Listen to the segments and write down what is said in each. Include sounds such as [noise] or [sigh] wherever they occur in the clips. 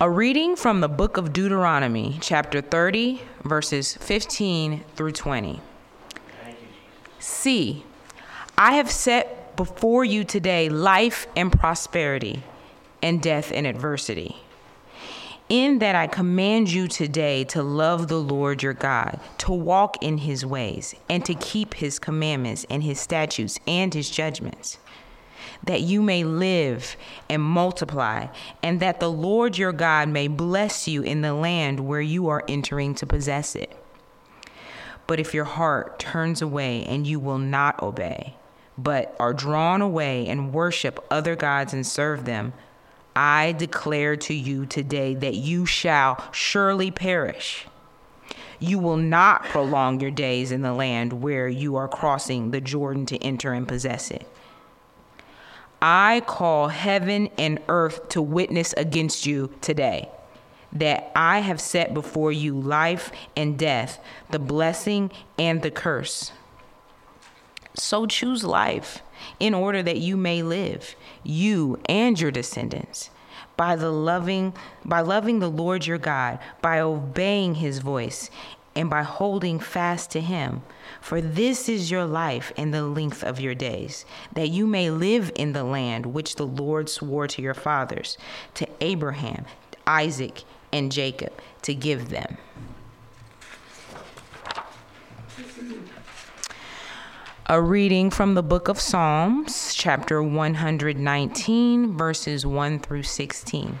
A reading from the book of Deuteronomy, chapter 30, verses 15 through 20. See, I have set before you today life and prosperity, and death and adversity. In that I command you today to love the Lord your God, to walk in his ways, and to keep his commandments and his statutes and his judgments that you may live and multiply, and that the Lord your God may bless you in the land where you are entering to possess it. But if your heart turns away and you will not obey, but are drawn away and worship other gods and serve them, I declare to you today that you shall surely perish. You will not prolong your days in the land where you are crossing the Jordan to enter and possess it. I call heaven and earth to witness against you today that I have set before you life and death, the blessing and the curse. So choose life in order that you may live, you and your descendants, by the loving by loving the Lord your God, by obeying his voice, and by holding fast to him. For this is your life and the length of your days, that you may live in the land which the Lord swore to your fathers, to Abraham, Isaac, and Jacob, to give them. A reading from the book of Psalms, chapter 119, verses 1 through 16.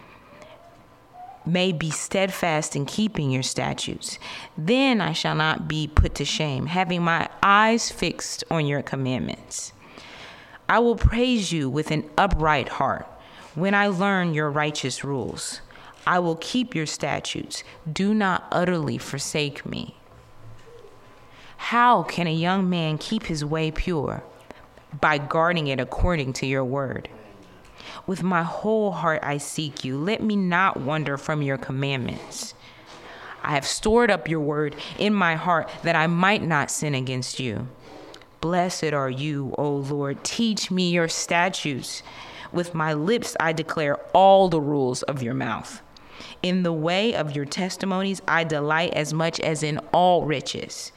may be steadfast in keeping your statutes. Then I shall not be put to shame, having my eyes fixed on your commandments. I will praise you with an upright heart when I learn your righteous rules. I will keep your statutes. Do not utterly forsake me. How can a young man keep his way pure? By guarding it according to your word. With my whole heart I seek you. Let me not wander from your commandments. I have stored up your word in my heart that I might not sin against you. Blessed are you, O Lord. Teach me your statutes. With my lips I declare all the rules of your mouth. In the way of your testimonies I delight as much as in all riches.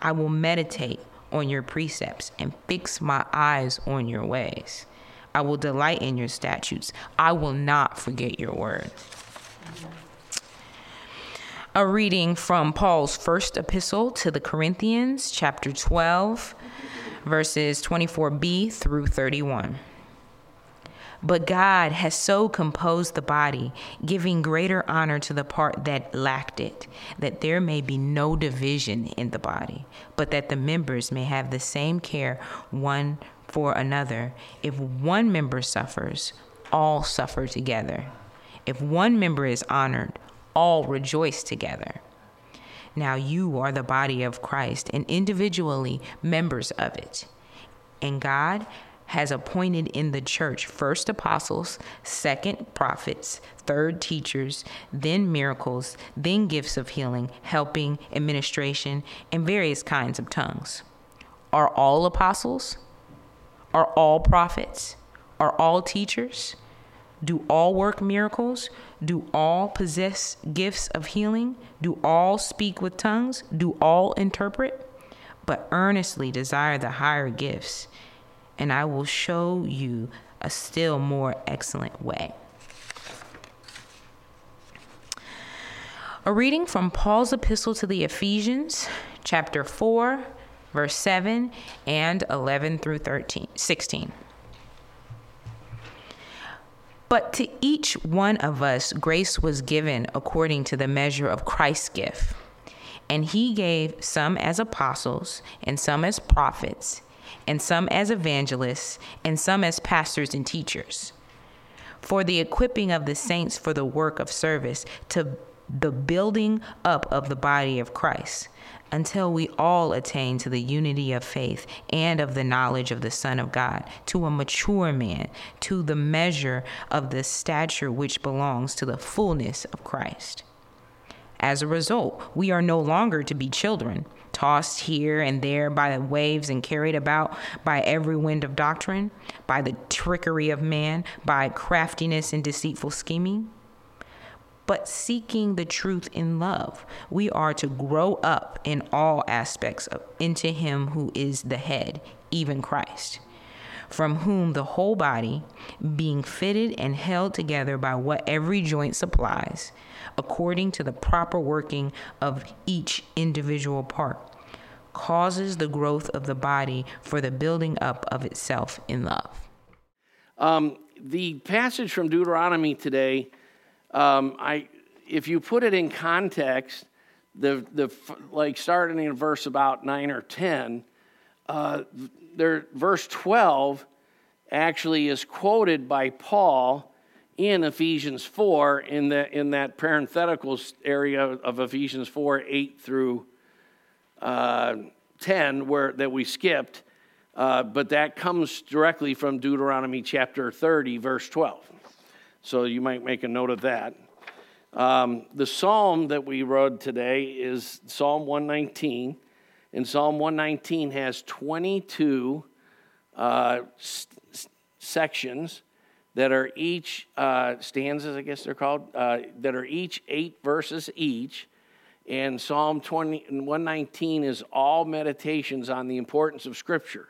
I will meditate on your precepts and fix my eyes on your ways. I will delight in your statutes. I will not forget your word. A reading from Paul's first epistle to the Corinthians, chapter 12, verses 24b through 31. But God has so composed the body, giving greater honor to the part that lacked it, that there may be no division in the body, but that the members may have the same care one for another. If one member suffers, all suffer together. If one member is honored, all rejoice together. Now you are the body of Christ and individually members of it. And God has appointed in the church first apostles, second prophets, third teachers, then miracles, then gifts of healing, helping, administration, and various kinds of tongues. Are all apostles? Are all prophets? Are all teachers? Do all work miracles? Do all possess gifts of healing? Do all speak with tongues? Do all interpret? But earnestly desire the higher gifts, and I will show you a still more excellent way. A reading from Paul's epistle to the Ephesians, chapter 4 verse 7 and 11 through 13, 16. But to each one of us, grace was given according to the measure of Christ's gift. And he gave some as apostles, and some as prophets, and some as evangelists, and some as pastors and teachers, for the equipping of the saints for the work of service, to the building up of the body of Christ until we all attain to the unity of faith and of the knowledge of the Son of God, to a mature man, to the measure of the stature which belongs to the fullness of Christ. As a result, we are no longer to be children, tossed here and there by the waves and carried about by every wind of doctrine, by the trickery of man, by craftiness and deceitful scheming but seeking the truth in love. We are to grow up in all aspects of, into Him who is the head, even Christ, from whom the whole body, being fitted and held together by what every joint supplies, according to the proper working of each individual part, causes the growth of the body for the building up of itself in love. Um, the passage from Deuteronomy today um, I, if you put it in context, the, the like starting in verse about 9 or 10, uh, there, verse 12 actually is quoted by Paul in Ephesians 4 in, the, in that parenthetical area of Ephesians 4 8 through uh, 10 where, that we skipped. Uh, but that comes directly from Deuteronomy chapter 30, verse 12. So you might make a note of that. Um, the psalm that we read today is Psalm 119. And Psalm 119 has 22 uh, s- sections that are each uh, stanzas, I guess they're called, uh, that are each eight verses each. And Psalm 20, 119 is all meditations on the importance of Scripture.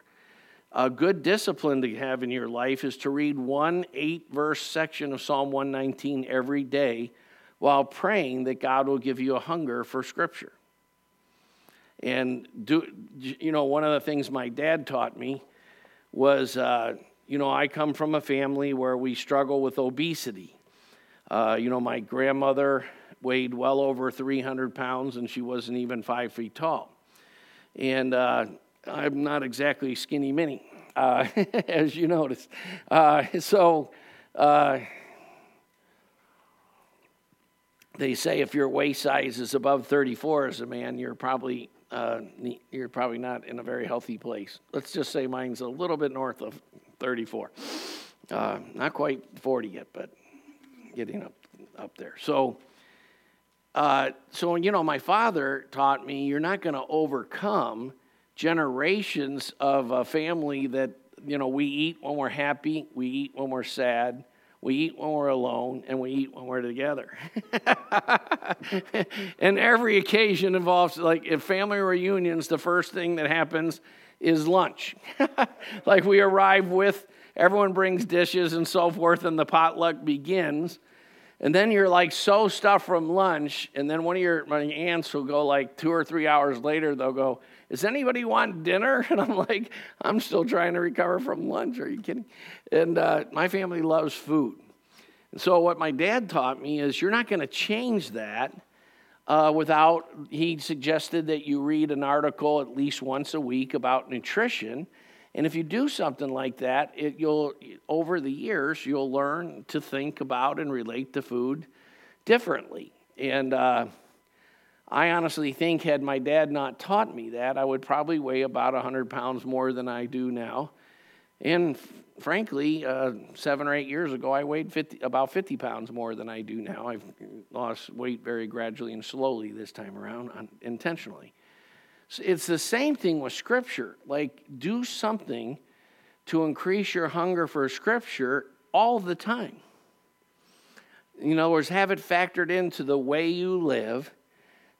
A good discipline to have in your life is to read one eight verse section of Psalm 119 every day while praying that God will give you a hunger for Scripture. And do you know one of the things my dad taught me was uh, you know I come from a family where we struggle with obesity. Uh, you know my grandmother weighed well over 300 pounds and she wasn't even five feet tall, and uh, I'm not exactly skinny mini, uh, [laughs] as you notice. Uh, so uh, they say if your waist size is above 34 as a man, you're probably uh, you're probably not in a very healthy place. Let's just say mine's a little bit north of 34. Uh, not quite 40 yet, but getting up up there. So. Uh, so you know, my father taught me you're not going to overcome generations of a family that, you know, we eat when we're happy, we eat when we're sad, we eat when we're alone, and we eat when we're together. [laughs] and every occasion involves, like, if family reunions, the first thing that happens is lunch. [laughs] like, we arrive with, everyone brings dishes and so forth, and the potluck begins. And then you're like so stuffed from lunch, and then one of your my aunts will go like two or three hours later, they'll go, Does anybody want dinner? [laughs] And I'm like, I'm still trying to recover from lunch. Are you kidding? And uh, my family loves food. And so, what my dad taught me is you're not going to change that uh, without, he suggested that you read an article at least once a week about nutrition and if you do something like that, it, you'll over the years you'll learn to think about and relate to food differently. And uh, I honestly think, had my dad not taught me that, I would probably weigh about 100 pounds more than I do now. And frankly, uh, seven or eight years ago, I weighed 50, about 50 pounds more than I do now. I've lost weight very gradually and slowly this time around, intentionally. It's the same thing with Scripture. Like, do something to increase your hunger for Scripture all the time. In other words, have it factored into the way you live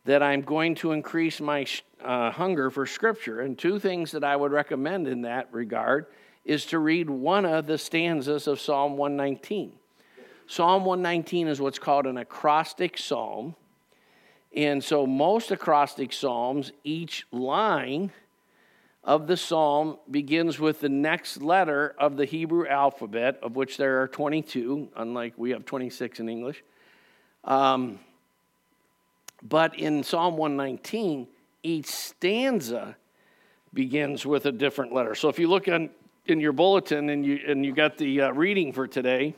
that I'm going to increase my uh, hunger for Scripture. And two things that I would recommend in that regard is to read one of the stanzas of Psalm 119. Psalm 119 is what's called an acrostic psalm. And so, most acrostic psalms, each line of the psalm begins with the next letter of the Hebrew alphabet, of which there are 22, unlike we have 26 in English. Um, but in Psalm 119, each stanza begins with a different letter. So if you look on, in your bulletin and you, and you got the uh, reading for today,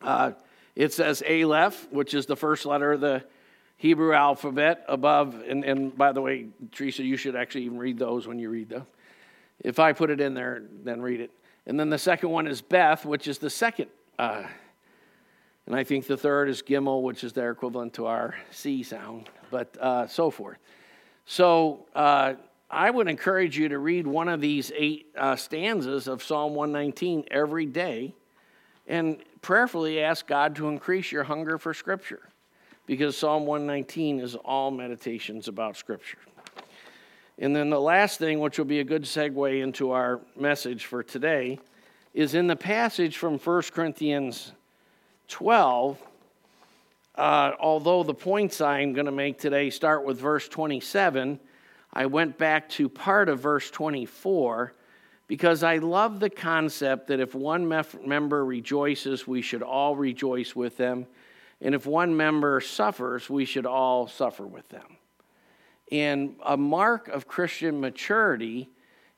uh, it says Aleph, which is the first letter of the Hebrew alphabet above. And, and by the way, Teresa, you should actually even read those when you read them. If I put it in there, then read it. And then the second one is Beth, which is the second. Uh, and I think the third is Gimel, which is their equivalent to our C sound, but uh, so forth. So uh, I would encourage you to read one of these eight uh, stanzas of Psalm 119 every day and prayerfully ask God to increase your hunger for Scripture because Psalm 119 is all meditations about Scripture. And then the last thing, which will be a good segue into our message for today, is in the passage from 1 Corinthians 12. Uh, although the points I'm going to make today start with verse 27, I went back to part of verse 24 because I love the concept that if one mef- member rejoices, we should all rejoice with them. And if one member suffers, we should all suffer with them. And a mark of Christian maturity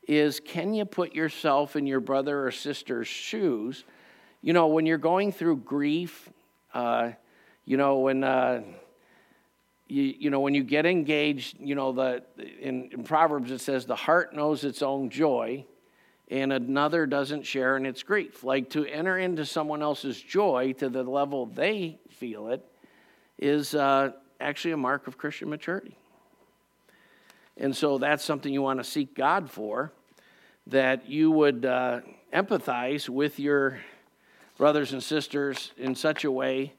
is can you put yourself in your brother or sister's shoes? You know, when you're going through grief, uh, you know, when. Uh, you, you know, when you get engaged, you know, the, in, in Proverbs it says the heart knows its own joy and another doesn't share in its grief. Like to enter into someone else's joy to the level they feel it is uh, actually a mark of Christian maturity. And so that's something you want to seek God for, that you would uh, empathize with your brothers and sisters in such a way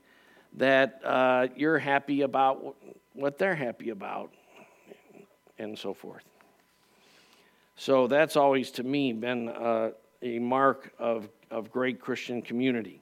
that uh, you're happy about what they're happy about, and so forth. So that's always, to me, been uh, a mark of, of great Christian community.